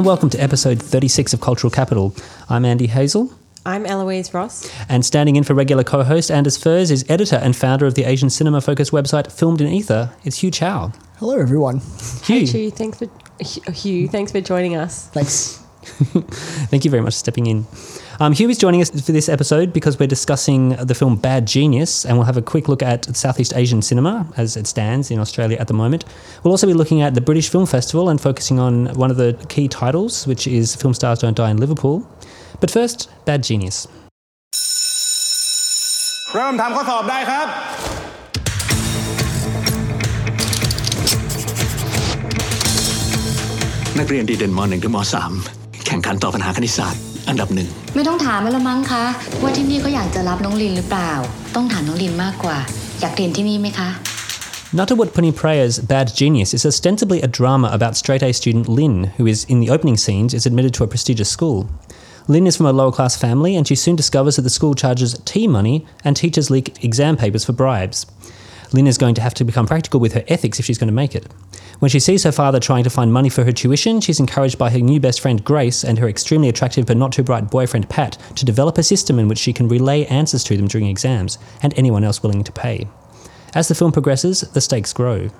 Hello and welcome to episode 36 of Cultural Capital. I'm Andy Hazel. I'm Eloise Ross. And standing in for regular co host Anders Furs is editor and founder of the Asian cinema focused website Filmed in Ether. It's Hugh Chow. Hello, everyone. Hugh. Hey, Hugh, thanks for, Hugh, thanks for joining us. Thanks. Thank you very much for stepping in. Um, Hugh is joining us for this episode because we're discussing the film Bad Genius, and we'll have a quick look at Southeast Asian cinema as it stands in Australia at the moment. We'll also be looking at the British Film Festival and focusing on one of the key titles, which is Film Stars Don't Die in Liverpool. But first, Bad Genius. เริ่มทำข้อสอบได้ครับ นักเรียนดีเด่นม .1 ถึงม .3 แข่งขันตอบปัญหาคณิตศาสตร์อันดับหนึ่ง ไม่ต้องถามแล้วมั้งคะ Poonpiriya's Bad Genius is ostensibly a drama about straight A student Lin, who is, in the opening scenes, is admitted to a prestigious school. Lin is from a lower class family, and she soon discovers that the school charges tea money and teachers leak exam papers for bribes. Lin is going to have to become practical with her ethics if she's going to make it. When she sees her father trying to find money for her tuition, she's encouraged by her new best friend Grace and her extremely attractive but not too bright boyfriend Pat to develop a system in which she can relay answers to them during exams and anyone else willing to pay. As the film progresses, the stakes grow.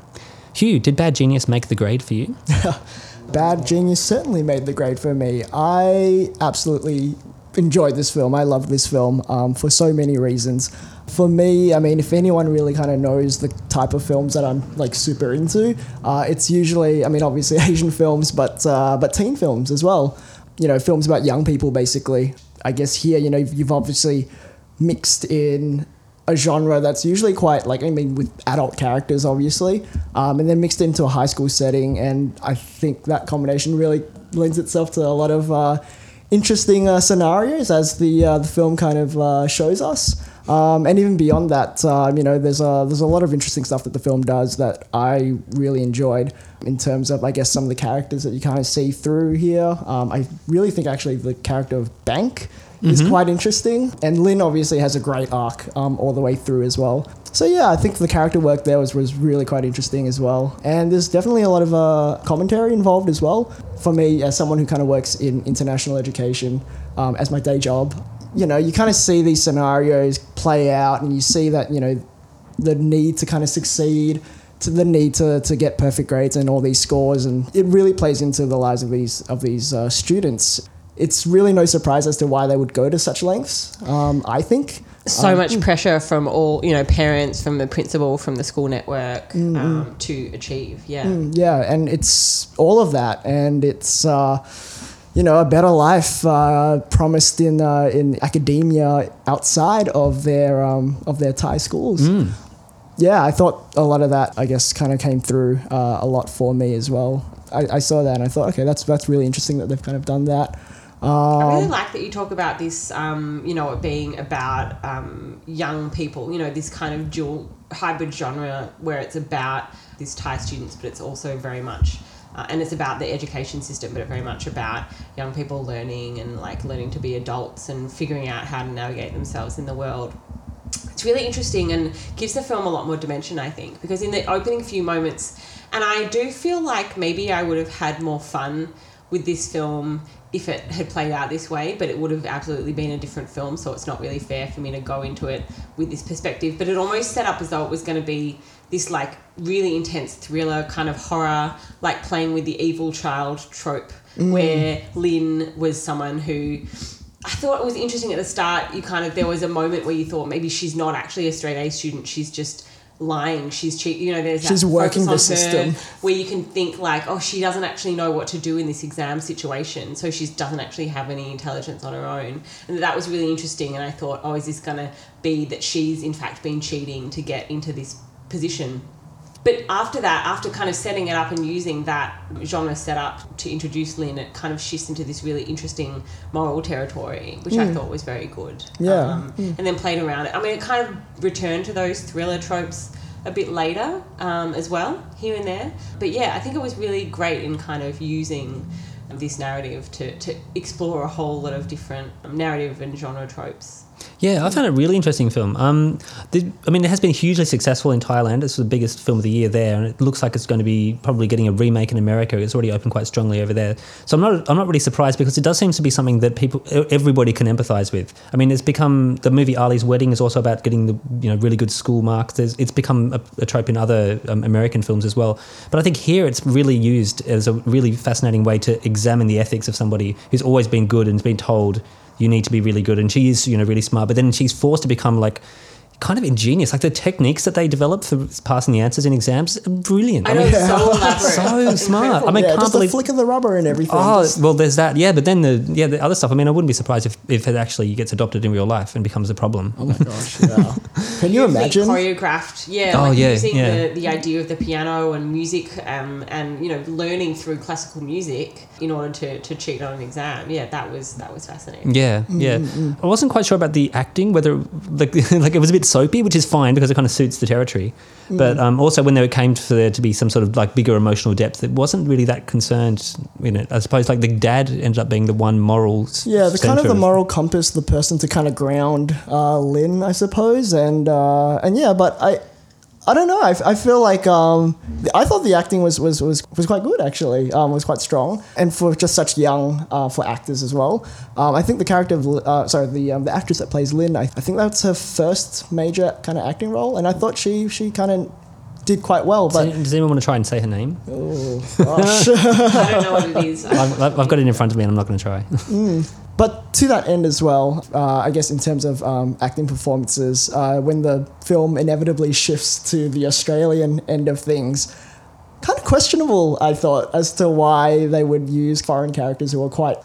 Hugh, did Bad Genius make the grade for you? Bad Genius certainly made the grade for me. I absolutely enjoyed this film. I love this film um, for so many reasons for me, I mean, if anyone really kind of knows the type of films that I'm like super into, uh, it's usually, I mean, obviously Asian films, but uh, but teen films as well. You know, films about young people, basically. I guess here, you know, you've obviously mixed in a genre that's usually quite like I mean with adult characters obviously um, and then mixed into a high school setting and I think that combination really lends itself to a lot of uh, interesting uh, scenarios as the uh, the film kind of uh, shows us um, and even beyond that, um, you know, there's a there's a lot of interesting stuff that the film does that I really enjoyed in terms of, I guess, some of the characters that you kind of see through here. Um, I really think actually the character of Bank is mm-hmm. quite interesting, and Lynn obviously has a great arc um, all the way through as well. So yeah, I think the character work there was, was really quite interesting as well, and there's definitely a lot of uh, commentary involved as well. For me, as someone who kind of works in international education um, as my day job, you know, you kind of see these scenarios play out and you see that, you know, the need to kind of succeed, to the need to, to get perfect grades and all these scores. And it really plays into the lives of these, of these uh, students. It's really no surprise as to why they would go to such lengths, um, I think. So um, much pressure from all, you know, parents, from the principal, from the school network mm, um, to achieve. Yeah. Mm, yeah. And it's all of that. And it's, uh, you know, a better life uh, promised in uh, in academia outside of their um, of their Thai schools. Mm. Yeah, I thought a lot of that, I guess, kind of came through uh, a lot for me as well. I, I, saw that and I thought, okay, that's that's really interesting that they've kind of done that. Um, I really like that you talk about this, um, you know, it being about um, young people, you know, this kind of dual hybrid genre where it's about these Thai students, but it's also very much uh, and it's about the education system, but very much about young people learning and like learning to be adults and figuring out how to navigate themselves in the world. It's really interesting and gives the film a lot more dimension, I think, because in the opening few moments, and I do feel like maybe I would have had more fun with this film if it had played out this way, but it would have absolutely been a different film, so it's not really fair for me to go into it with this perspective. But it almost set up as though it was going to be this like really intense thriller kind of horror, like playing with the evil child trope, mm. where Lynn was someone who I thought it was interesting at the start. You kind of there was a moment where you thought maybe she's not actually a straight A student. She's just lying. She's cheat. You know, there's she's working the system where you can think like, oh, she doesn't actually know what to do in this exam situation, so she doesn't actually have any intelligence on her own. And that was really interesting. And I thought, oh, is this going to be that she's in fact been cheating to get into this position. But after that, after kind of setting it up and using that genre setup to introduce Lin, it kind of shifts into this really interesting moral territory, which mm. I thought was very good. Yeah. Um, mm. And then played around it. I mean, it kind of returned to those thriller tropes a bit later um, as well, here and there. But yeah, I think it was really great in kind of using this narrative to, to explore a whole lot of different narrative and genre tropes. Yeah, I found it a really interesting film. Um, the, I mean, it has been hugely successful in Thailand. It's the biggest film of the year there, and it looks like it's going to be probably getting a remake in America. It's already opened quite strongly over there. So I'm not, I'm not really surprised because it does seem to be something that people, everybody can empathise with. I mean, it's become the movie Ali's Wedding is also about getting the, you know, really good school marks. There's, it's become a, a trope in other um, American films as well. But I think here it's really used as a really fascinating way to examine the ethics of somebody who's always been good and has been told you need to be really good. And she is, you know, really smart. But then she's forced to become like kind of ingenious. Like the techniques that they develop for passing the answers in exams are brilliant. I know, mean, it's so so smart. Incredible. I mean, yeah, can't just believe. the flick of the rubber and everything. Oh Just- well, there's that. Yeah, but then the yeah the other stuff. I mean, I wouldn't be surprised if, if it actually gets adopted in real life and becomes a problem. oh my gosh, yeah. Can you Beautifully imagine? choreographed yeah Oh, like yeah, using yeah. The, the idea of the piano and music um, and you know learning through classical music in order to, to cheat on an exam yeah that was that was fascinating Yeah, yeah. Mm, mm, mm. I wasn't quite sure about the acting, whether like like it was a bit soapy, which is fine because it kind of suits the territory. But um, also when there came for there to be some sort of like bigger emotional depth, it wasn't really that concerned in it. I suppose like the dad ended up being the one moral. Yeah, the kind of the moral compass, the person to kind of ground uh, Lynn, I suppose, and uh, and yeah, but I. I don't know. I, I feel like um, I thought the acting was, was, was, was quite good actually. Um, was quite strong, and for just such young uh, for actors as well. Um, I think the character of uh, sorry the um, the actress that plays Lynn, I, I think that's her first major kind of acting role, and I thought she she kind of did quite well. Does, But any- does anyone want to try and say her name? gosh. i don't know what it is I- I've, I've got it in front of me, and I'm not going to try. But to that end as well, uh, I guess in terms of um, acting performances, uh, when the film inevitably shifts to the Australian end of things, kind of questionable, I thought, as to why they would use foreign characters who are quite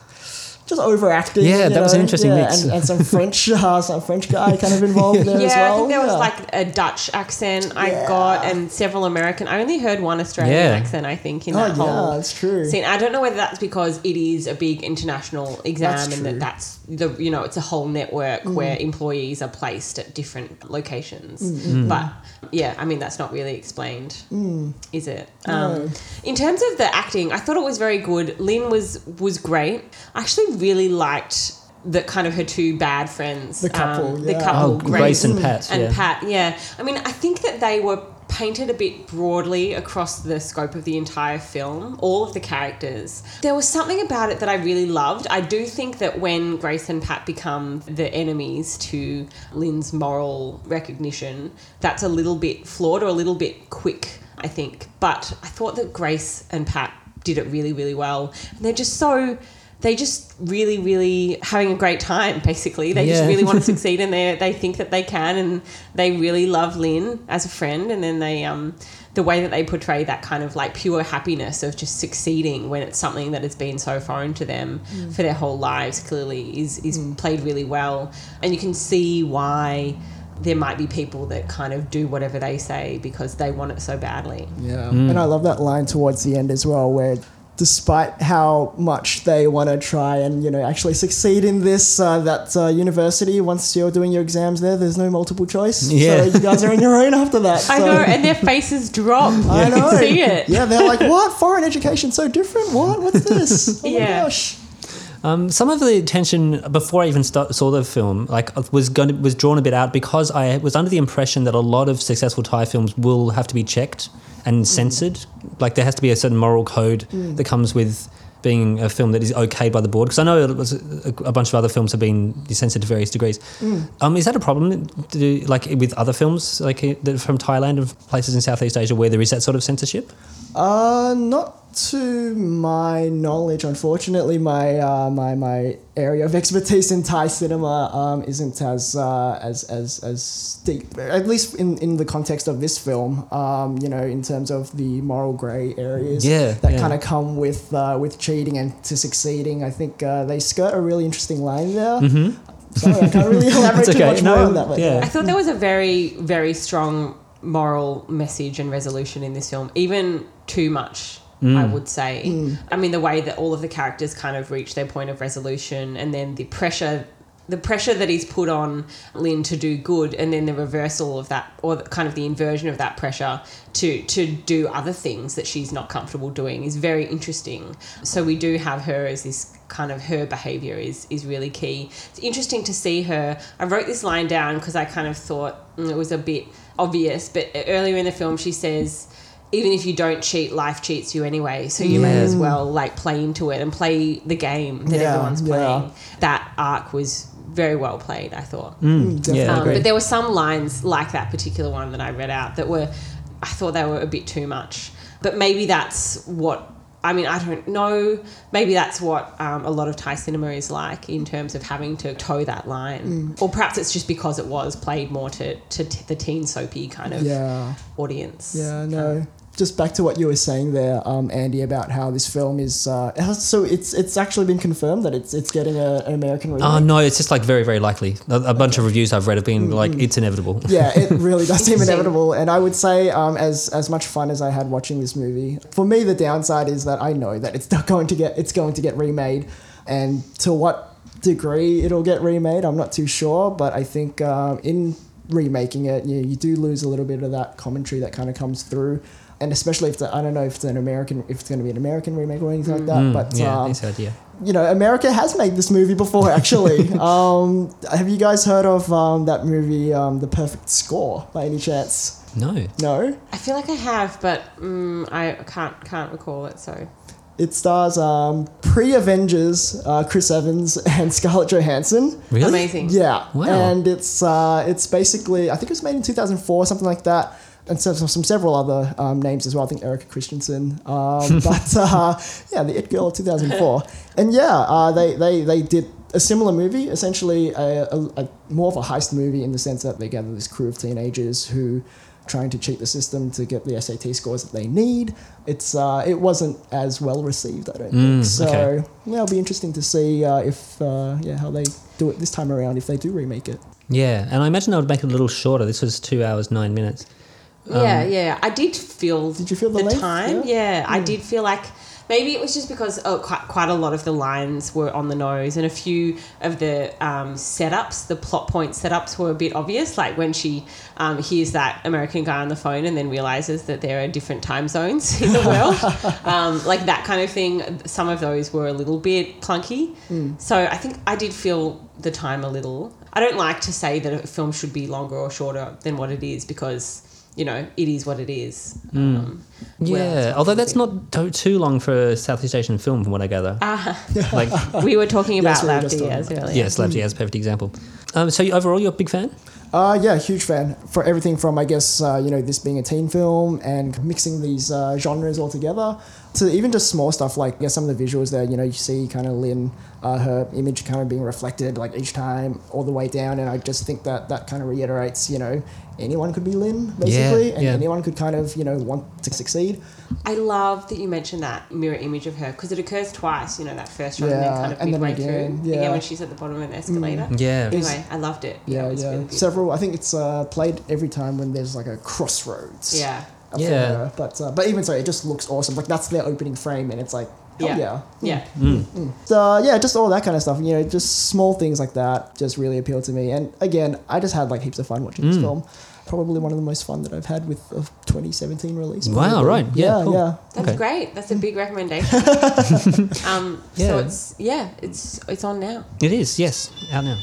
just overacting. Yeah, you that was an interesting yeah, mix. And, and some French, uh, some French guy kind of involved there yeah as well. i think there was Yeah. like a dutch accent i Yeah. got and several american i only heard one australian Yeah. accent i think in Oh, that yeah, whole that's true. scene i don't know whether that's because it is a big international exam That's and true. Mm. that that's the you know it's a whole network where employees are placed at different locations Mm, but yeah i mean that's not really explained Mm. is it um, in terms of the acting i thought it was very good lynn was was great i actually really liked the kind of her two bad friends The couple, um, the couple Oh, Grace and Pat, and yeah. pat yeah. I mean i think that they were painted a bit broadly across the scope of the entire film all of the characters. There was something about it that i really loved. I do think that when grace and pat become the enemies to lynn's moral recognition that's a little bit flawed or a little bit quick i think. But i thought that grace and pat did it really really well. And they're just so they just really, really having a great time. Basically, they just really want to succeed, and they they think that they can, and they really love Lynn as a friend. And then they um the way that they portray that kind of like pure happiness of just succeeding when it's something that has been so foreign to them for their whole lives clearly is is played really well, and you can see why. There might be people that kind of do whatever they say because they want it so badly. Yeah. Mm. And I love that line towards the end as well, where despite how much they want to try and, you know, actually succeed in this, uh, that uh, university, once you're doing your exams there, there's no multiple choice. Yeah. So you guys are on your own after that. I know, and their faces drop. I You know. can see it. Yeah, they're like, what? Foreign education so different? What? What's this? Oh my Yeah. gosh. Um, some of the tension before I even start, saw the film, like was going to, was drawn a bit out because I was under the impression that a lot of successful Thai films will have to be checked and censored. Like there has to be a certain moral code that comes with being a film that is okayed by the board. Because I know it was a, a bunch of other films have been censored to various degrees. Um, is that a problem? Do, like with other films, like uh, from Thailand and places in Southeast Asia where there is that sort of censorship? Uh, not to my knowledge, unfortunately. My uh, my my area of expertise in Thai cinema um, isn't as uh, as as as deep, at least in, in the context of this film. Um, you know, in terms of the moral grey areas Yeah, that yeah. kind of come with uh, with cheating and to succeeding. I think uh, they skirt a really interesting line there. Sorry, I can't really elaborate It's too okay. much more on that. But yeah. I thought there was a very, very strong moral message and resolution in this film, even too much. I would say. I mean, the way that all of the characters kind of reach their point of resolution, and then the pressure the pressure that he's put on Lynn to do good, and then the reversal of that, or kind of the inversion of that pressure to to do other things that she's not comfortable doing, is very interesting. So we do have her as this kind of her behavior is is really key. It's interesting to see her. I wrote this line down because I kind of thought mm, it was a bit obvious, but earlier in the film she says even if you don't cheat, life cheats you anyway. So you may as mm. well like play into it and play the game that Yeah, everyone's yeah. playing. That arc was very well played, I thought. Mm, mm, definitely. Yeah, Um, agreed. but there were some lines like that particular one that I read out that were, I thought they were a bit too much. But maybe that's what. I mean, I don't know. Maybe that's what um, a lot of Thai cinema is like in terms of having to toe that line. Or perhaps it's just because it was played more to, to t- the teen soapy kind of Yeah. audience. Yeah, no. Just back to what you were saying there, um, Andy, about how this film is. Uh, so it's it's actually been confirmed that it's it's getting a, an American remake. Oh no, it's just like very, very likely. A, a bunch of reviews I've read have been like, it's inevitable. yeah, it really does seem inevitable. And I would say, um, as as much fun as I had watching this movie, for me the downside is that I know that it's not going to get it's going to get remade, and to what degree it'll get remade, I'm not too sure. But I think um, in remaking it, you, you do lose a little bit of that commentary that kind of comes through. And especially if the, I don't know if it's an American, if it's going to be an American remake or anything like that. but Mm, yeah, um, that's the idea. you know, America has made this movie before, actually. um, have you guys heard of um, that movie, um, The Perfect Score, by any chance? No. No? I feel like I have, but mm, I can't can't recall it. So It stars um, pre Avengers uh, Chris Evans and Scarlett Johansson. Really? amazing. Yeah. Wow. And it's uh, it's basically, I think it was made in 2004, something like that. And so, so some several other um, names as well. I think Erika Christensen. Um, but uh, yeah, the It Girl of 2004. and yeah, uh, they, they, they did a similar movie, essentially a, a, a more of a heist movie in the sense that they gather this crew of teenagers who trying to cheat the system to get the SAT scores that they need. It's uh, it wasn't as well received, I don't think. So okay. yeah, it'll be interesting to see uh, if uh, yeah how they do it this time around if they do remake it. Yeah, and I imagine they would make it a little shorter. This was two hours, nine minutes. Yeah, yeah. I did feel. Did you feel the length? time? Yeah? Yeah, I did feel like maybe it was just because oh, quite quite a lot of the lines were on the nose, and a few of the um, setups, the plot point setups, were a bit obvious. Like when she um, hears that American guy on the phone and then realizes that there are different time zones in the world, um, like that kind of thing. Some of those were a little bit clunky. So I think I did feel the time a little. I don't like to say that a film should be longer or shorter than what it is because. You know, it is what it is. Um, Yeah, it's although that's not to- too long for a Southeast Asian film, from what I gather. like, we were talking about Yes, we were Lav just Diaz earlier. yes, Lav as a perfect example. Um, so you, overall, you're a big fan? Uh, yeah, huge fan for everything from I guess uh, you know this being a teen film and mixing these uh, genres all together to even just small stuff like yeah some of the visuals there you know you see kind of Lynn uh, her image kind of being reflected like each time all the way down and I just think that that kind of reiterates you know anyone could be Lynn basically and yeah. anyone could kind of you know want to succeed I love that you mentioned that mirror image of her because it occurs twice. You know that first shot and then kind of and midway again, through. yeah. Mm. Again when she's at the bottom of an escalator. Yeah. Anyway, I loved it. yeah it yeah really several I think it's uh, played every time when there's like a crossroads Yeah. For Yeah. her. but uh, but even so it just looks awesome like that's their opening frame and it's like hell Yeah. yeah Yeah. So yeah, just all that kind of stuff. You know, just small things like that just really appeal to me. And again, I just had like heaps of fun watching Mm. this film. Probably one of the most fun that I've had with a 2017 release. Wow, probably. right. Yeah, Yeah, cool. yeah. That's Okay. great. That's a big recommendation. um, Yeah. So it's yeah, it's it's on now. It is, yes, out now.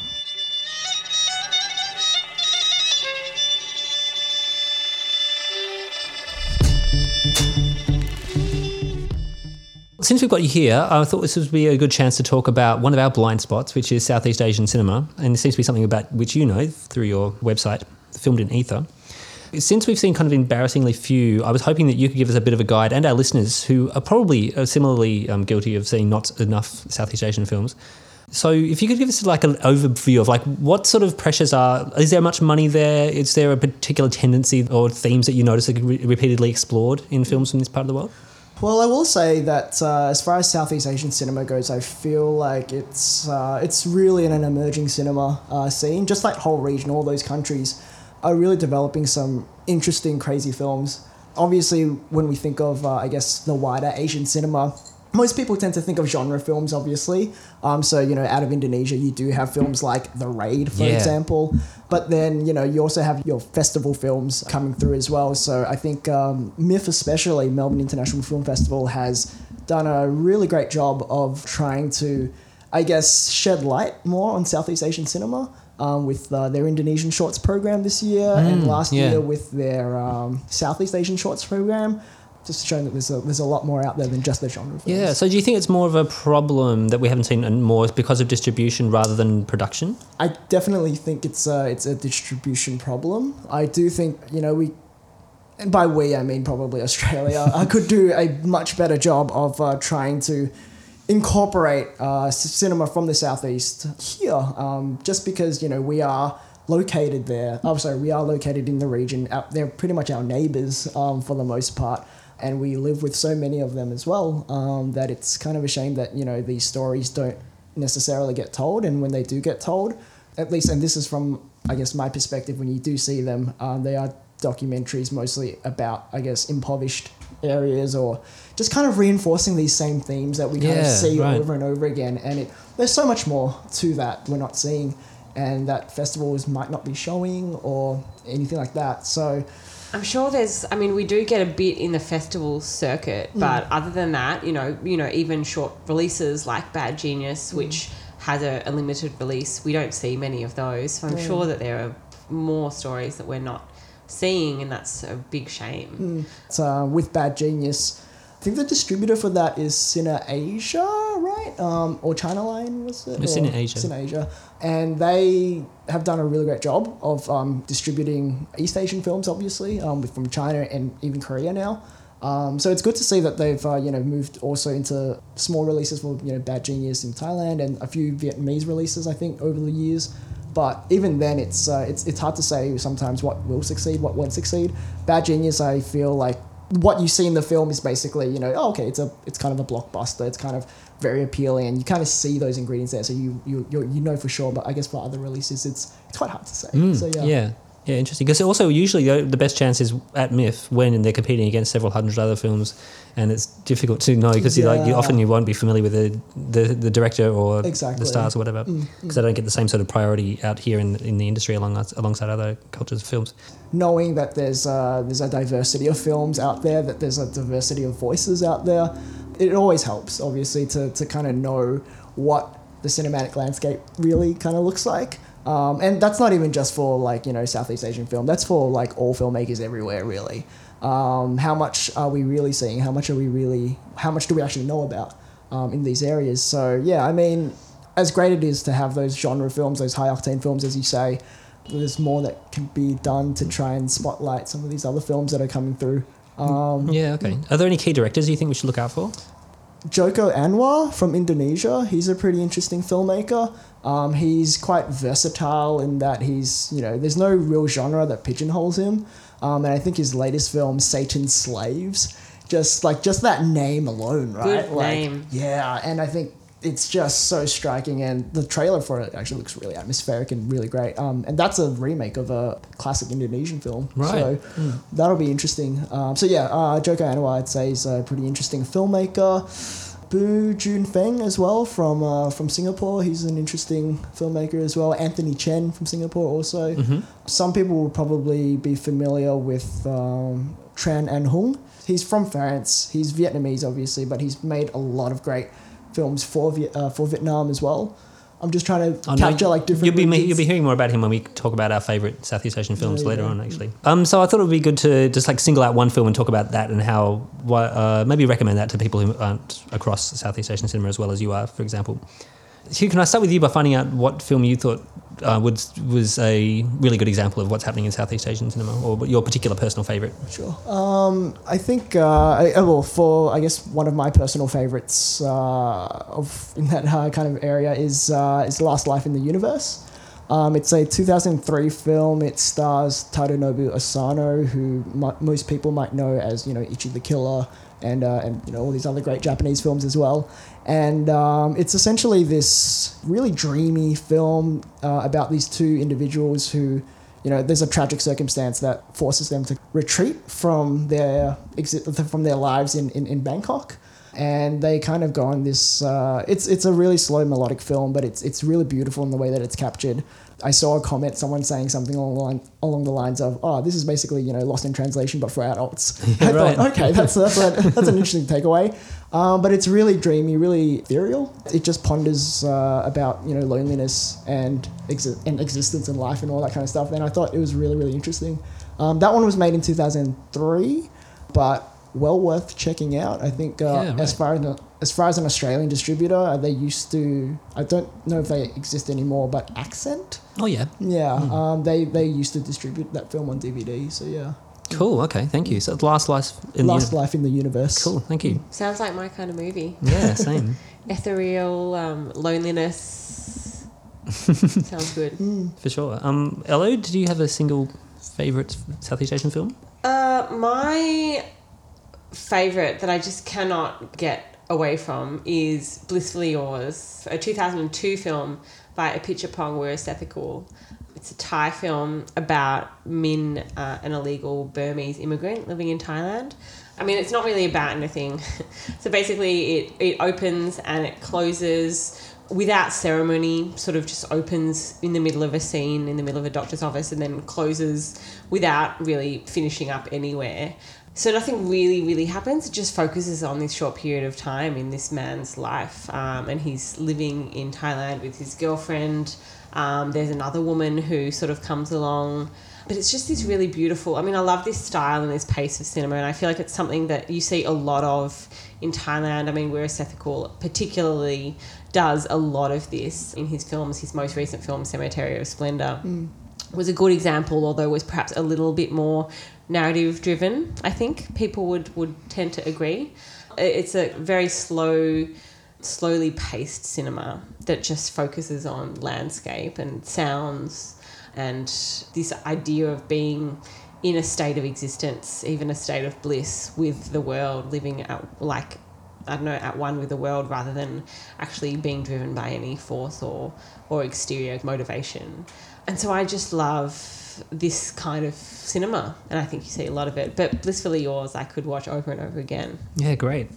Since we've got you here, I thought this would be a good chance to talk about one of our blind spots, which is Southeast Asian cinema. And it seems to be something about which you know through your website, Filmed in Ether. Since we've seen kind of embarrassingly few, I was hoping that you could give us a bit of a guide and our listeners who are probably uh, similarly um, guilty of seeing not enough Southeast Asian films. So, if you could give us like an overview of like what sort of pressures are, is there much money there? Is there a particular tendency or themes that you notice are re- repeatedly explored in films from this part of the world? Well, I will say that uh, as far as Southeast Asian cinema goes, I feel like it's uh, it's really in an emerging cinema uh, scene. Just like whole region, all those countries are really developing some interesting, crazy films. Obviously, when we think of, uh, I guess, the wider Asian cinema, most people tend to think of genre films, obviously. Um, so, you know, out of Indonesia, you do have films like The Raid, for Yeah. example. But then, you know, you also have your festival films coming through as well. So I think um, MIFF, especially, Melbourne International Film Festival, has done a really great job of trying to, I guess, shed light more on Southeast Asian cinema. Um, with uh, their Indonesian Shorts program this year, and last yeah. year with their um, Southeast Asian Shorts program, just showing that there's a, there's a lot more out there than just the genre films. Yeah. So do you think it's more of a problem that we haven't seen more because of distribution rather than production? I definitely think it's a, it's a distribution problem. I do think, you know, we, and by we, I mean probably Australia, I could do a much better job of uh, trying to incorporate uh, cinema from the southeast here, um, just because, you know, we are located there. Oh, sorry, we are located in the region. They're pretty much our neighbors um, for the most part. And we live with so many of them as well um, that it's kind of a shame that, you know, these stories don't necessarily get told. And when they do get told, at least, and this is from, I guess, my perspective, when you do see them, um, they are documentaries mostly about, I guess, impoverished areas or just kind of reinforcing these same themes that we kind of see right. over and over again. And it, there's so much more to that we're not seeing, and that festivals might not be showing or anything like that. So, I'm sure there's. I mean, we do get a bit in the festival circuit, mm. but other than that, you know, you know, even short releases like Bad Genius, mm. which has a, a limited release, we don't see many of those. So I'm sure that there are more stories that we're not seeing, and that's a big shame. Mm. it's, uh, with Bad Genius, think the distributor for that is Cine Asia, right? Um, or China Lion was it? Cine Asia. Cine Asia, and they have done a really great job of um, distributing East Asian films, obviously, um, from China and even Korea now. Um, so it's good to see that they've uh, you know moved also into small releases for you know Bad Genius in Thailand and a few Vietnamese releases I think over the years. But even then, it's uh, it's it's hard to say sometimes what will succeed, what won't succeed. Bad Genius, I feel like what you see in the film is basically you know oh, okay it's a it's kind of a blockbuster. It's kind of very appealing, and you kind of see those ingredients there, so you you you know for sure. But I guess for other releases, it's it's quite hard to say. so yeah. Mm, Yeah. Yeah, interesting. Because also, usually the, best chance is at MIFF when they're competing against several hundred other films, and it's difficult to know because you like you often you won't be familiar with the the, the director or Exactly. Mm, the stars or whatever because they don't get the same sort of priority out here in in the industry along alongside other cultures of films. knowing that there's uh, there's a diversity of films out there, that there's a diversity of voices out there, it always helps, obviously, to, to kind of know what the cinematic landscape really kind of looks like. Um, and that's not even just for like you know Southeast Asian film. That's for like all filmmakers everywhere, really. Um, how much are we really seeing? How much are we really? How much do we actually know about um, in these areas? So yeah, I mean, as great it is to have those genre films, those high octane films, as you say, there's more that can be done to try and spotlight some of these other films that are coming through. Um, Yeah, okay. Are there any key directors you think we should look out for? Joko Anwar from Indonesia. He's a pretty interesting filmmaker. Um, he's quite versatile in that he's, you know, there's no real genre that pigeonholes him. Um, and I think his latest film, Satan's Slaves, just like just that name alone, right? Good like, name. Yeah, and I think it's just so striking, and the trailer for it actually looks really atmospheric and really great. Um, and that's a remake of a classic Indonesian film, Right. So that'll be interesting. Um, so yeah, uh, Joko Anwar, I'd say, is a pretty interesting filmmaker. Boo Jun Feng as well from uh, from Singapore. He's an interesting filmmaker as well. Anthony Chen from Singapore also. Some people will probably be familiar with um, Tran Anh Hung. He's from France. He's Vietnamese, obviously, but he's made a lot of great films for uh, for Vietnam as well. I'm just trying to know capture like different. You'll be regions. you'll be hearing more about him when we talk about our favorite Southeast Asian films Yeah, later yeah. on, actually. Um, so I thought it would be good to just like single out one film and talk about that and how why, uh, maybe recommend that to people who aren't across Southeast Asian cinema as well as you are, for example. Hugh, can I start with you by finding out what film you thought uh, was was a really good example of what's happening in Southeast Asian cinema, or your particular personal favorite? Sure. Um, I think, uh, I, uh, well, for I guess one of my personal favorites uh, of in that uh, kind of area is uh, is Last Life in the Universe. Um, it's a 2003 film. It stars Tadanobu Asano, who mo most people might know as you know Ichi the Killer, and and you know all these other great Japanese films as well. And um, it's essentially this really dreamy film uh, about these two individuals who you know, there's a tragic circumstance that forces them to retreat from their exit from their lives in, in, in Bangkok. and they kind of go on this. Uh, it's it's a really slow melodic film, but it's it's really beautiful in the way that it's captured. I saw a comment, someone saying something along the, line, along the lines of, "Oh, this is basically you know Lost in Translation, but for adults." I right. thought, okay, that's that's a, that's an interesting takeaway. Um, but it's really dreamy, really ethereal. It just ponders uh, about you know loneliness and exi- and existence and life and all that kind of stuff. And I thought it was really really interesting. Um, that one was made in 2003, but well worth checking out. I think uh, Yeah, right. as far as as far as an Australian distributor, they used to. I don't know if they exist anymore, but Accent. Oh yeah, Yeah, Hmm. um, they they used to distribute that film on DVD. So yeah, cool. Okay, thank you. So last life in Last the uni- Life in the Universe. Cool, thank you. Sounds like my kind of movie. Yeah, same. Ethereal um, loneliness. Sounds good. For sure. Um, Elo, did you have a single favorite Southeast Asian film? Uh, my favorite that I just cannot get away from is Blissfully Yours, a 2002 film by Apichatpong Weerasethakul. It's a Thai film about Min, uh, an illegal Burmese immigrant living in Thailand. I mean, it's not really about anything. so basically, it, it opens and it closes without ceremony, sort of just opens in the middle of a scene, in the middle of a doctor's office, and then closes without really finishing up anywhere. So nothing really, really happens. It just focuses on this short period of time in this man's life, um, and he's living in Thailand with his girlfriend. Um, there's another woman who sort of comes along, but it's just this really beautiful. I mean, I love this style and this pace of cinema, and I feel like it's something that you see a lot of in Thailand. I mean, Weerasethakul particularly does a lot of this in his films. His most recent film, Cemetery of Splendor was a good example, although it was perhaps a little bit more narrative driven. I think people would would tend to agree. It's a very slow, slowly paced cinema that just focuses on landscape and sounds and this idea of being in a state of existence, even a state of bliss with the world, living like I don't know, at one with the world rather than actually being driven by any force or, or exterior motivation. And so I just love this kind of cinema, and I think you see a lot of it. But Blissfully Yours, I could watch over and over again. Yeah, great.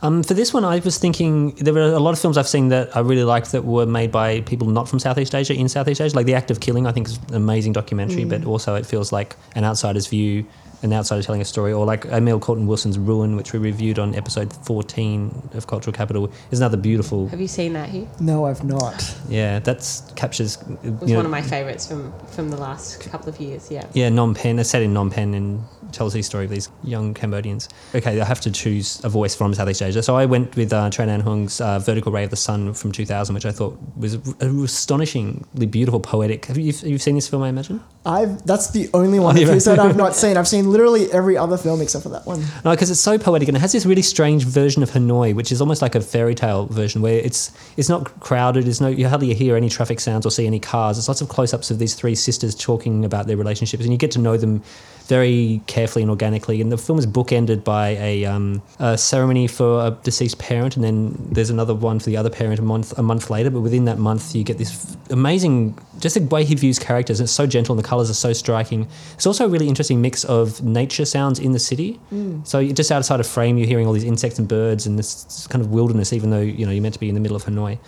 Um, for this one, I was thinking there were a lot of films I've seen that I really liked that were made by people not from Southeast Asia in Southeast Asia. Like The Act of Killing, I think is an amazing documentary, but also it feels like an outsider's view, an outsider telling a story. Or like Amiel Courtin-Wilson's Ruin, which we reviewed on episode 14 of Cultural Capital, is another beautiful. Have you seen that here? No, I've not. Yeah, that's captures. It was you know, one of my favourites from, from the last couple of years, yeah. Yeah, Phnom Penh. It's set in Phnom Penh and tells the story of these young Cambodians. Okay, I have to choose a voice from Southeast Asia. So I went with uh, Tran Anh Hung's uh, Vertical Ray of the Sun from 2000, which I thought was a astonishingly beautiful, poetic. Have you you've seen this film, I imagine? I've that's the only one Oh, of yeah. his that I've not seen. I've seen literally every other film except for that one. No, because it's so poetic and it has this really strange version of Hanoi, which is almost like a fairy tale version where it's it's not crowded. It's no you hardly hear any traffic sounds or see any cars. It's lots of close ups of these three sisters talking about their relationships, and you get to know them very carefully and organically. And the film is bookended by a, um, a ceremony for a deceased parent, and then there's another one for the other parent a month a month later. But within that month, you get this amazing just the way he views characters. It's so gentle, and the colors are so striking. It's also a really interesting mix of nature sounds in the city. So just outside of frame, you're hearing all these insects and birds and this kind of wilderness, even though you know you're meant to be in the middle of Hanoi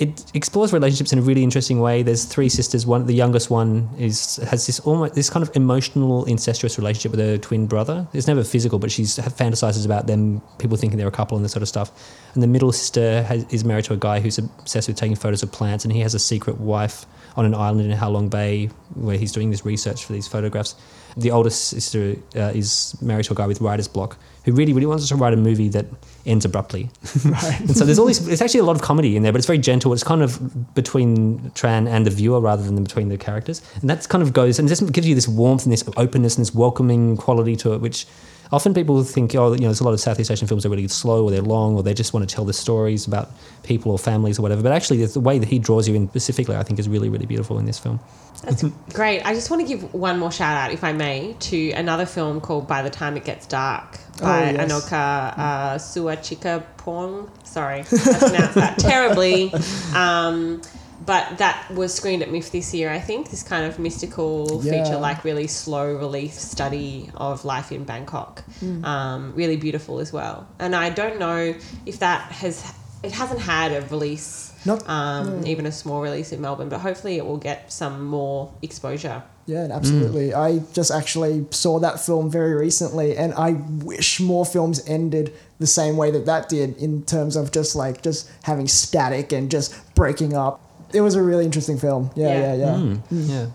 it explores relationships in a really interesting way. There's three sisters. One, the youngest one, is has this almost this kind of emotional, incestuous relationship with her twin brother. It's never physical, but she's fantasizes about them. People thinking they're a couple and this sort of stuff. And the middle sister has, is married to a guy who's obsessed with taking photos of plants, and he has a secret wife on an island in Halong Bay where he's doing this research for these photographs. The oldest sister uh, is married to a guy with writer's block who really, really wants to write a movie that ends abruptly. Right. And so there's all these. It's actually a lot of comedy in there, but it's very gentle. It's kind of between Tran and the viewer rather than between the characters, and that kind of goes and this gives you this warmth and this openness and this welcoming quality to it, which. Often people think, oh, you know, there's a lot of Southeast Asian films that are really slow or they're long or they just want to tell the stories about people or families or whatever. But actually, the way that he draws you in specifically, I think, is really, really beautiful in this film. That's great. I just want to give one more shout out, if I may, to another film called By the Time It Gets Dark by Oh, yes. Anocha uh, Suachika Pong. Sorry, I pronounced that terribly. Um, but that was screened at MIFF this year, I think. This kind of mystical Yeah. feature, like really slow release study of life in Bangkok. Mm. Um, really beautiful as well. And I don't know if that has, it hasn't had a release, Not- um, even a small release in Melbourne, but hopefully it will get some more exposure. Yeah, absolutely. I just actually saw that film very recently, and I wish more films ended the same way that that did in terms of just like just having static and just breaking up. It was a really interesting film. Yeah, Yeah. yeah, yeah. Mm, yeah.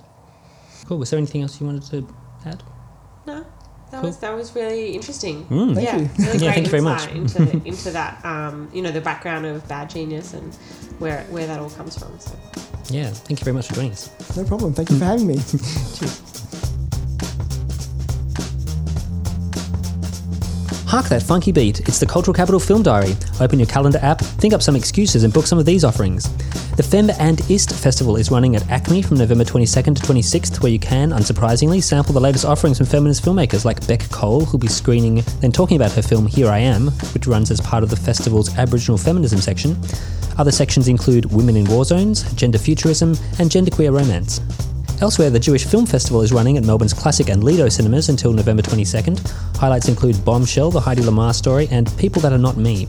Cool. Was there anything else you wanted to add? No, that Cool. was that was really interesting. Mm. Thank yeah, you. really Yeah, thank you very much. into into that. Um, you know, the background of Bad Genius and where where that all comes from. So. Yeah. Thank you very much for joining us. No problem. Thank you for having me. Hark that funky beat. It's the Cultural Capital Film Diary. Open your calendar app, think up some excuses, and book some of these offerings. The Fem and Ist Festival is running at ACMI from November 22nd to 26th, where you can, unsurprisingly, sample the latest offerings from feminist filmmakers like Beck Cole, who'll be screening then talking about her film Here I Am, which runs as part of the festival's Aboriginal Feminism section. Other sections include Women in War Zones, Gender Futurism, and Genderqueer Romance. Elsewhere, the Jewish Film Festival is running at Melbourne's Classic and Lido cinemas until November 22nd. Highlights include Bombshell, the Hedy Lamarr story, and People That Are Not Me.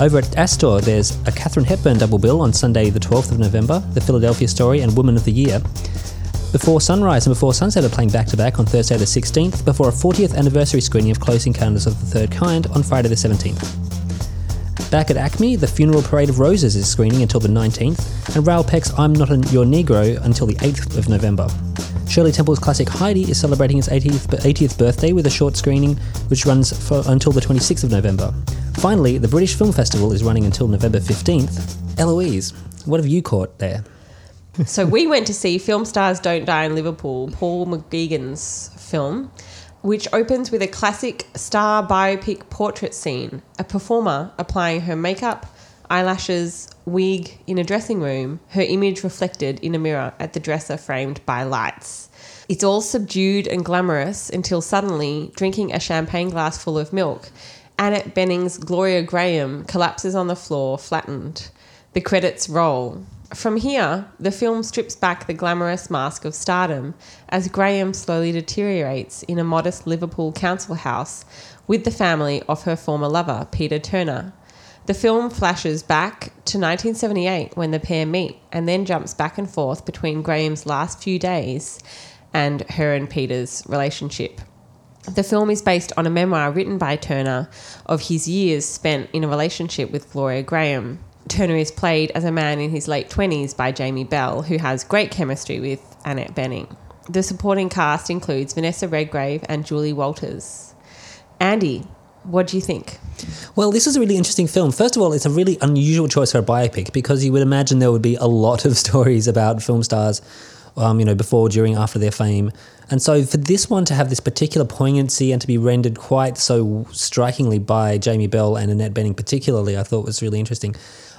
Over at Astor, there's a Katharine Hepburn double bill on Sunday, the 12th of November, The Philadelphia Story and Woman of the Year. Before Sunrise and Before Sunset are playing back to back on Thursday the 16th, before a 40th anniversary screening of Close Encounters of the Third Kind on Friday the 17th. Back at ACMI, the Funeral Parade of Roses is screening until the 19th, and Raoul Peck's I'm Not a, Your Negro until the 8th of November. Shirley Temple's classic Heidi is celebrating its 80th, 80th birthday with a short screening which runs for, until the 26th of November. Finally, the British Film Festival is running until November 15th. Eloise, what have you caught there? So we went to see Film Stars Don't Die in Liverpool, Paul McGuigan's film, which opens with a classic star biopic portrait scene. A performer applying her makeup, eyelashes, wig in a dressing room, her image reflected in a mirror at the dresser framed by lights. It's all subdued and glamorous until suddenly, drinking a champagne glass full of milk, Annette Bening's Gloria Grahame collapses on the floor, flattened. The credits roll. From here, the film strips back the glamorous mask of stardom as Grahame slowly deteriorates in a modest Liverpool council house with the family of her former lover, Peter Turner. The film flashes back to 1978 when the pair meet and then jumps back and forth between Grahame's last few days and her and Peter's relationship. The film is based on a memoir written by Turner of his years spent in a relationship with Gloria Grahame. Turner is played as a man in his late 20s by Jamie Bell, who has great chemistry with Annette Bening. The supporting cast includes Vanessa Redgrave and Julie Walters. Andy, what do you think? Well, this is a really interesting film. First of all, it's a really unusual choice for a biopic because you would imagine there would be a lot of stories about film stars, um, you know, before, during, after their fame. And so for this one to have this particular poignancy and to be rendered quite so strikingly by Jamie Bell and Annette Bening particularly, I thought was really interesting.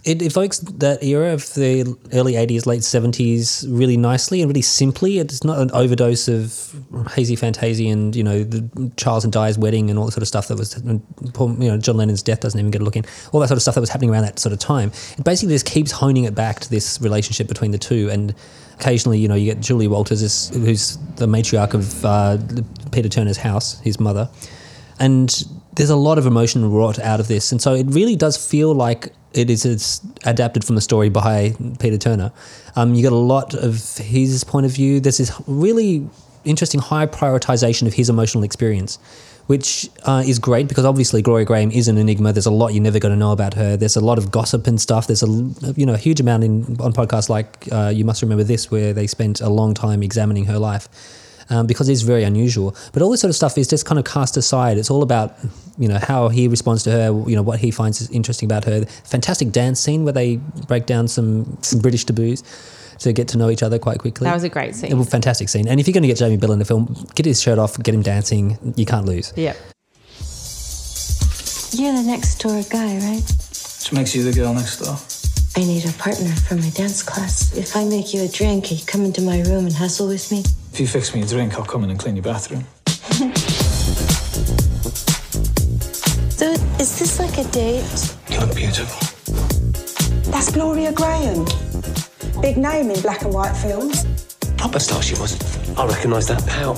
It evokes that era of the early 80s, late 70s really nicely and really simply. It's not an overdose of hazy fantasy and, you know, the Charles and Di's wedding and all that sort of stuff that was, you know, John Lennon's death doesn't even get a look in. All that sort of stuff that was happening around that sort of time. It basically just keeps honing it back to this relationship between the two. And occasionally, you know, you get Julie Walters, who's the matriarch of uh, Peter Turner's house, his mother. And there's a lot of emotion wrought out of this. And so it really does feel like it is it's adapted from the story by Peter Turner. Um, you get a lot of his point of view. There's this really interesting high prioritization of his emotional experience, which uh, is great because obviously Gloria Grahame is an enigma. There's a lot you're never going to know about her. There's a lot of gossip and stuff. There's a you know a huge amount in on podcasts like uh, you must remember this where they spent a long time examining her life um, because it's very unusual. But all this sort of stuff is just kind of cast aside. It's all about, you know, how he responds to her, you know, what he finds interesting about her. Fantastic dance scene where they break down some, some British taboos to get to know each other quite quickly. That was a great scene. It was a fantastic scene. And if you're going to get Jamie Bell in the film, get his shirt off, get him dancing. You can't lose. Yeah. You're the next door guy, right? Which makes you the girl next door. I need a partner for my dance class. If I make you a drink, you come into my room and hustle with me. If you fix me a drink, I'll come in and clean your bathroom. So, is this like a date? You look beautiful. That's Gloria Grahame. big name in black and white films. Proper star she was. I recognise that pout.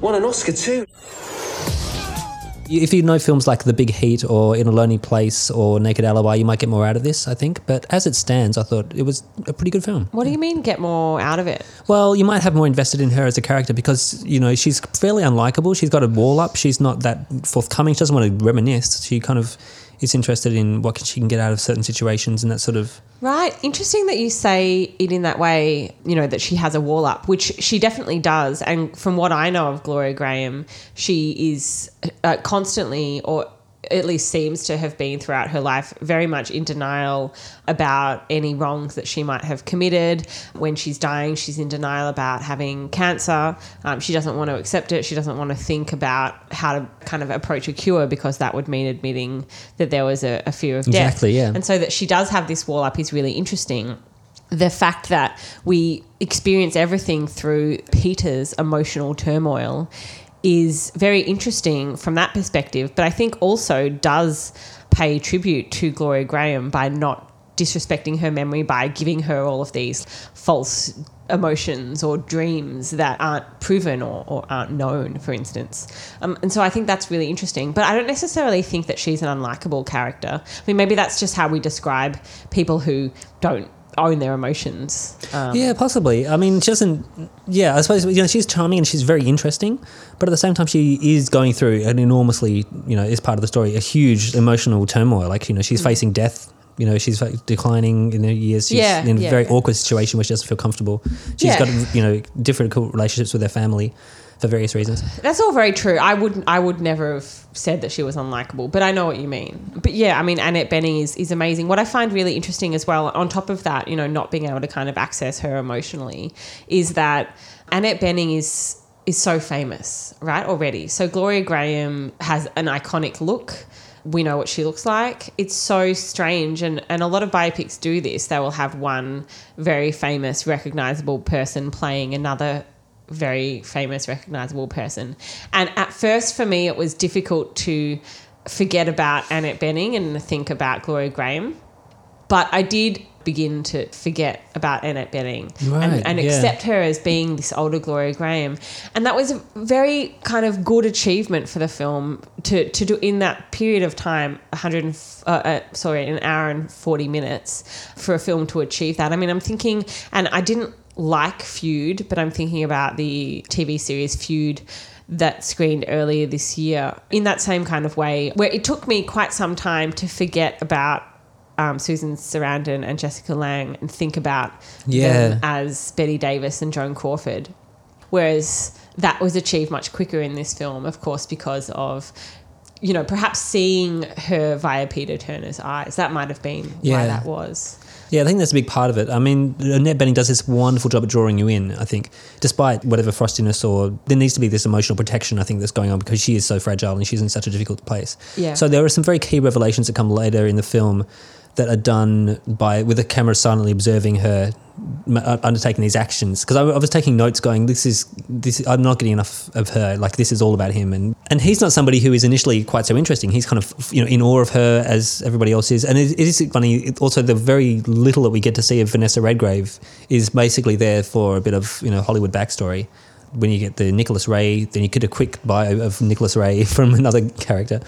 Won an Oscar too. If you know films like The Big Heat or In a Lonely Place or Naked Alibi, you might get more out of this, I think. But as it stands, I thought it was a pretty good film. What do you mean get more out of it? Well, you might have more invested in her as a character because, you know, she's fairly unlikable. She's got a wall up. She's not that forthcoming. She doesn't want to reminisce. She kind of is interested in what she can get out of certain situations and that sort of. Right. Interesting that you say it in that way, you know, that she has a wall up, which she definitely does. And from what I know of Gloria Grahame, she is uh, constantly, or at least seems to have been throughout her life very much in denial about any wrongs that she might have committed. When she's dying, she's in denial about having cancer. Um, she doesn't want to accept it. She doesn't want to think about how to kind of approach a cure because that would mean admitting that there was a, a fear of death. Exactly, yeah. And so that she does have this wall up is really interesting the fact that we experience everything through Peter's emotional turmoil is very interesting from that perspective, but I think also does pay tribute to Gloria Grahame by not disrespecting her memory by giving her all of these false emotions or dreams that aren't proven or, or aren't known, for instance. Um, and so I think that's really interesting. But I don't necessarily think that she's an unlikable character. I mean, maybe that's just how we describe people who don't own their emotions. Um, yeah, possibly. I mean, she doesn't. Yeah, I suppose you know she's charming and she's very interesting, but at the same time, she is going through an enormously, you know, is part of the story, a huge emotional turmoil. Like you know, she's facing death. You know, she's declining in her years. She's Yeah, in a yeah, very yeah. awkward situation where she doesn't feel comfortable. She's Yeah. got you know difficult relationships with her family for various reasons. That's all very true. I would I would never have said that she was unlikable, but I know what you mean. But yeah, I mean Annette Bening is, is amazing. What I find really interesting as well, on top of that, you know, not being able to kind of access her emotionally, is that Annette Bening is is so famous, right, already. So Gloria Grahame has an iconic look. We know what she looks like. It's so strange and, and a lot of biopics do this. They will have one very famous, recognizable person playing another very famous, recognizable person. And at first, for me, it was difficult to forget about Annette Bening and think about Gloria Grahame. But I did begin to forget about Annette Bening Right, and, and yeah. accept her as being this older Gloria Grahame. And that was a very kind of good achievement for the film to, to do in that period of time, 100 and uh, uh, sorry, an hour and 40 minutes for a film to achieve that. I mean, I'm thinking, and I didn't like Feud, but I'm thinking about the TV series Feud that screened earlier this year in that same kind of way, where it took me quite some time to forget about um, Susan Sarandon and Jessica Lange and think about Yeah. them as Bette Davis and Joan Crawford. Whereas that was achieved much quicker in this film, of course, because of, you know, perhaps seeing her via Peter Turner's eyes. That might have been why that was. Yeah, I think that's a big part of it. I mean, Annette Bening does this wonderful job at drawing you in, I think, despite whatever frostiness or there needs to be this emotional protection, I think, that's going on because she is so fragile and she's in such a difficult place. Yeah. So there are some very key revelations that come later in the film that are done by with the camera silently observing her uh, undertaking these actions. Because I, I was taking notes going this is this I'm not getting enough of her. Like this is all about him. And and he's not somebody who is initially quite so interesting. He's kind of you know in awe of her as everybody else is. And it, it is funny also the very little that we get to see of Vanessa Redgrave is basically there for a bit of you know Hollywood backstory. When you get the Nicholas Ray then you get a quick bio of Nicholas Ray from another character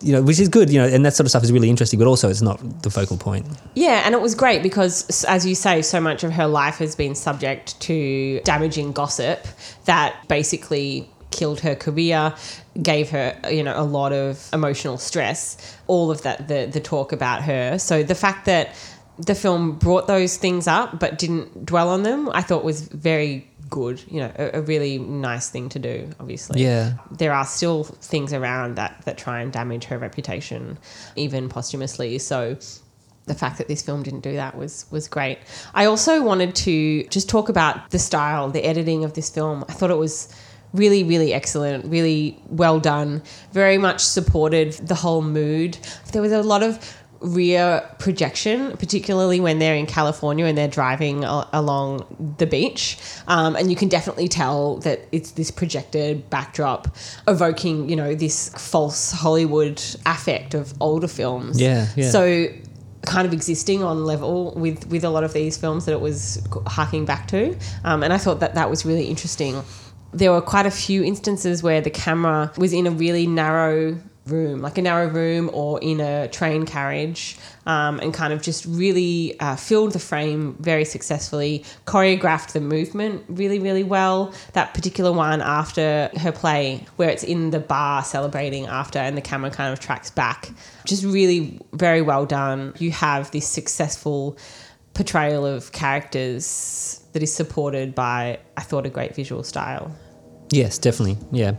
you know, which is good, you know, and that sort of stuff is really interesting, but also it's not the focal point. Yeah, and it was great because, as you say, so much of her life has been subject to damaging gossip that basically killed her career, gave her, you know, a lot of emotional stress. All of that, the the talk about her. So the fact that the film brought those things up but didn't dwell on them, I thought was very good. You know, a, a really nice thing to do. Obviously, Yeah. there are still things around that that try and damage her reputation, even posthumously. So the fact that this film didn't do that was was great. I also wanted to just talk about the style, the editing of this film. I thought it was really really excellent, really well done. Very much supported the whole mood. There was a lot of rear projection, particularly when they're in California and they're driving a- along the beach. Um, and you can definitely tell that it's this projected backdrop evoking, you know, this false Hollywood affect of older films. Yeah, yeah. So kind of existing on level with with a lot of these films that it was harking back to, um, and I thought that that was really interesting. There were quite a few instances where the camera was in a really narrow room, like a narrow room or in a train carriage, um, and kind of just really uh, filled the frame very successfully, choreographed the movement really, really well. That particular one after her play, where it's in the bar celebrating after, and the camera kind of tracks back, just really very well done. You have this successful portrayal of characters that is supported by, I thought, a great visual style. Yes, definitely. Yeah.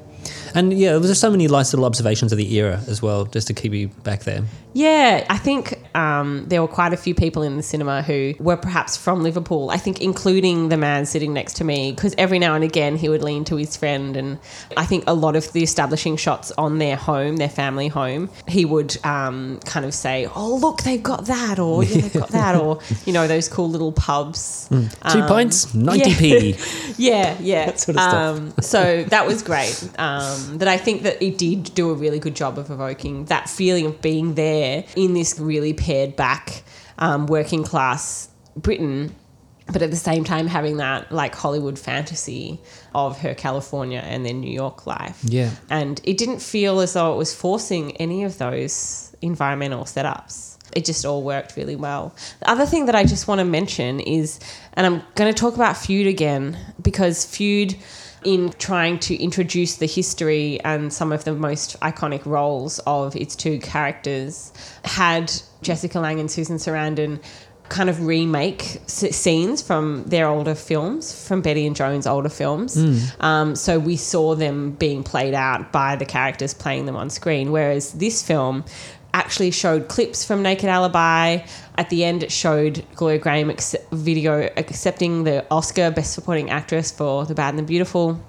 And yeah, there was just so many nice little observations of the era as well, just to keep you back there. Yeah, I think um, there were quite a few people in the cinema who were perhaps from Liverpool. I think, including the man sitting next to me, because every now and again he would lean to his friend, and I think a lot of the establishing shots on their home, their family home, he would um, kind of say, "Oh, look, they've got that," or "Yeah, they've got that," or you know, those cool little pubs. Mm. Two Um, pints, ninety p. yeah, yeah. That sort of stuff. Um, so that was great. Um, that I think that it did do a really good job of evoking that feeling of being there in this really pared back um, working class Britain, but at the same time having that like Hollywood fantasy of her California and then New York life. Yeah. And it didn't feel as though it was forcing any of those environmental setups. It just all worked really well. The other thing that I just want to mention is, and I'm going to talk about Feud again because Feud, in trying to introduce the history and some of the most iconic roles of its two characters, had Jessica Lange and Susan Sarandon kind of remake s- scenes from their older films, from Bette and Joan's older films. Mm. Um, so we saw them being played out by the characters playing them on screen. Whereas this film actually showed clips from Naked Alibi. At the end, it showed Gloria Grahame video accepting the Oscar Best Supporting Actress for The Bad and the Beautiful.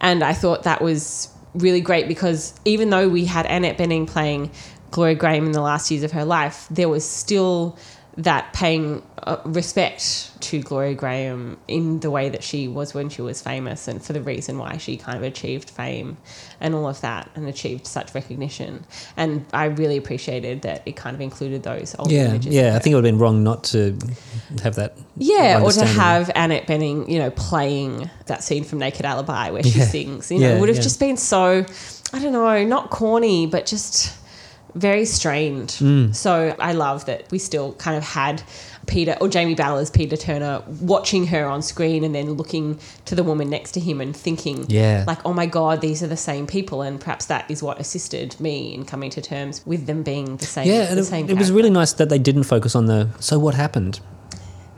And I thought that was really great because even though we had Annette Bening playing Gloria Grahame in the last years of her life, there was still that paying uh, respect to Gloria Grahame in the way that she was when she was famous and for the reason why she kind of achieved fame and all of that and achieved such recognition. And I really appreciated that it kind of included those old Yeah, images. yeah. I think it would have been wrong not to have that. Yeah, or to have Annette Bening, you know, playing that scene from Naked Alibi where she Yeah. sings, you know, Yeah, it would have yeah. just been so, I don't know, not corny, but just very strained. Mm. So I love that we still kind of had Peter or Jamie Ballard's Peter Turner watching her on screen and then looking to the woman next to him and thinking, Yeah. like, oh my God, these are the same people. And perhaps that is what assisted me in coming to terms with them being the same. Yeah, the it, same it was really nice that they didn't focus on the so what happened.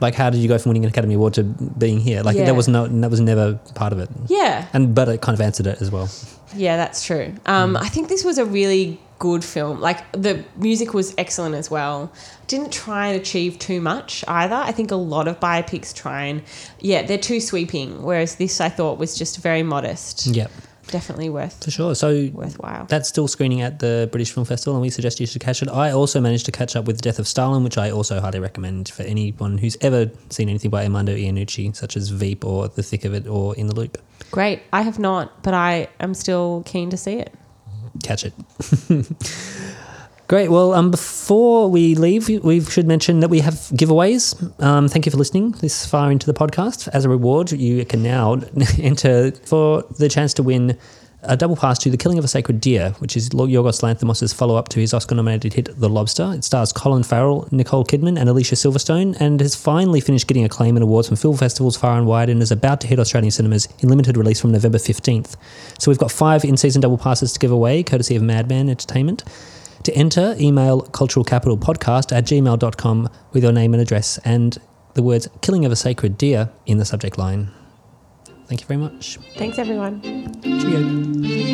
Like, how did you go from winning an Academy Award to being here? Like, Yeah. that was no, that was never part of it. Yeah. and but it kind of answered it as well. Yeah, that's true. Um, I think this was a really good film. Like the music was excellent as well. Didn't try and achieve too much either. I think a lot of biopics try and yeah, they're too sweeping. Whereas this, I thought, was just very modest. Yep. Definitely worth For sure. So worthwhile. That's still screening at the British Film Festival, and we suggest you should catch it. I also managed to catch up with Death of Stalin, which I also highly recommend for anyone who's ever seen anything by Armando Iannucci, such as Veep or The Thick of It or In the Loop. Great. I have not, but I am still keen to see it. Catch it. Great. Well, um, before we leave, we should mention that we have giveaways. Um, thank you for listening this far into the podcast. As a reward, you can now enter for the chance to win a double pass to The Killing of a Sacred Deer, which is Yorgos Lanthimos' follow up to his Oscar nominated hit The Lobster. It stars Colin Farrell, Nicole Kidman, and Alicia Silverstone, and has finally finished getting acclaim and awards from film festivals far and wide and is about to hit Australian cinemas in limited release from November 15th. So we've got five in season double passes to give away, courtesy of Madman Entertainment. To enter, email culturalcapitalpodcast at gmail.com with your name and address and the words Killing of a Sacred Deer in the subject line. Thank you very much. Thanks, everyone. Cheerio.